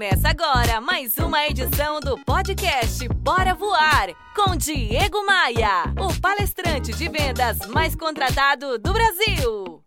Começa agora mais uma edição do podcast Bora Voar com Diego Maia, o palestrante de vendas mais contratado do Brasil.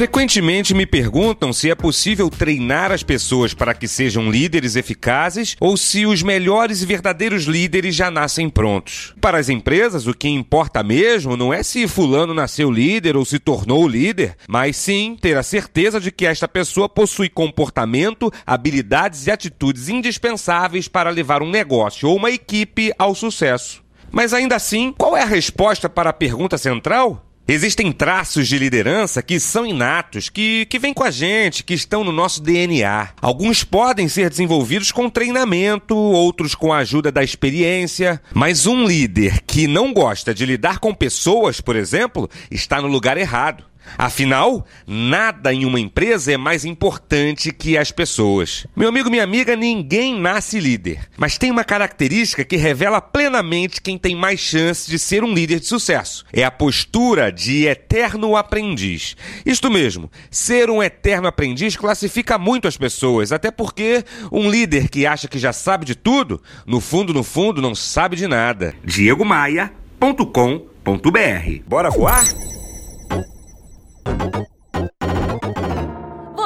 Frequentemente me perguntam se é possível treinar as pessoas para que sejam líderes eficazes ou se os melhores e verdadeiros líderes já nascem prontos. Para as empresas, o que importa mesmo não é se Fulano nasceu líder ou se tornou líder, mas sim ter a certeza de que esta pessoa possui comportamento, habilidades e atitudes indispensáveis para levar um negócio ou uma equipe ao sucesso. Mas ainda assim, qual é a resposta para a pergunta central? Existem traços de liderança que são inatos, que, que vêm com a gente, que estão no nosso DNA. Alguns podem ser desenvolvidos com treinamento, outros com a ajuda da experiência. Mas um líder que não gosta de lidar com pessoas, por exemplo, está no lugar errado. Afinal, nada em uma empresa é mais importante que as pessoas. Meu amigo, minha amiga, ninguém nasce líder, mas tem uma característica que revela plenamente quem tem mais chance de ser um líder de sucesso. É a postura de eterno aprendiz. Isto mesmo, ser um eterno aprendiz classifica muito as pessoas, até porque um líder que acha que já sabe de tudo, no fundo, no fundo, não sabe de nada. diegomaia.com.br Bora voar?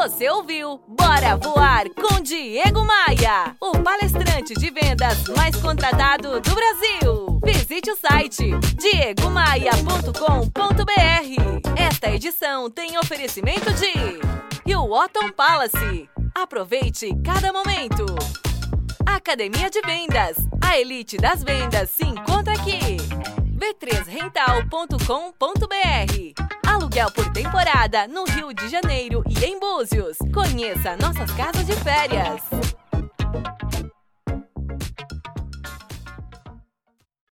Você ouviu Bora Voar com Diego Maia, o palestrante de vendas mais contratado do Brasil. Visite o site diegomaia.com.br. Esta edição tem oferecimento de Hilton Palace. Aproveite cada momento. Academia de Vendas. A elite das vendas se encontra aqui. b3rental.com.br Por temporada no Rio de Janeiro e em Búzios. Conheça nossas casas de férias.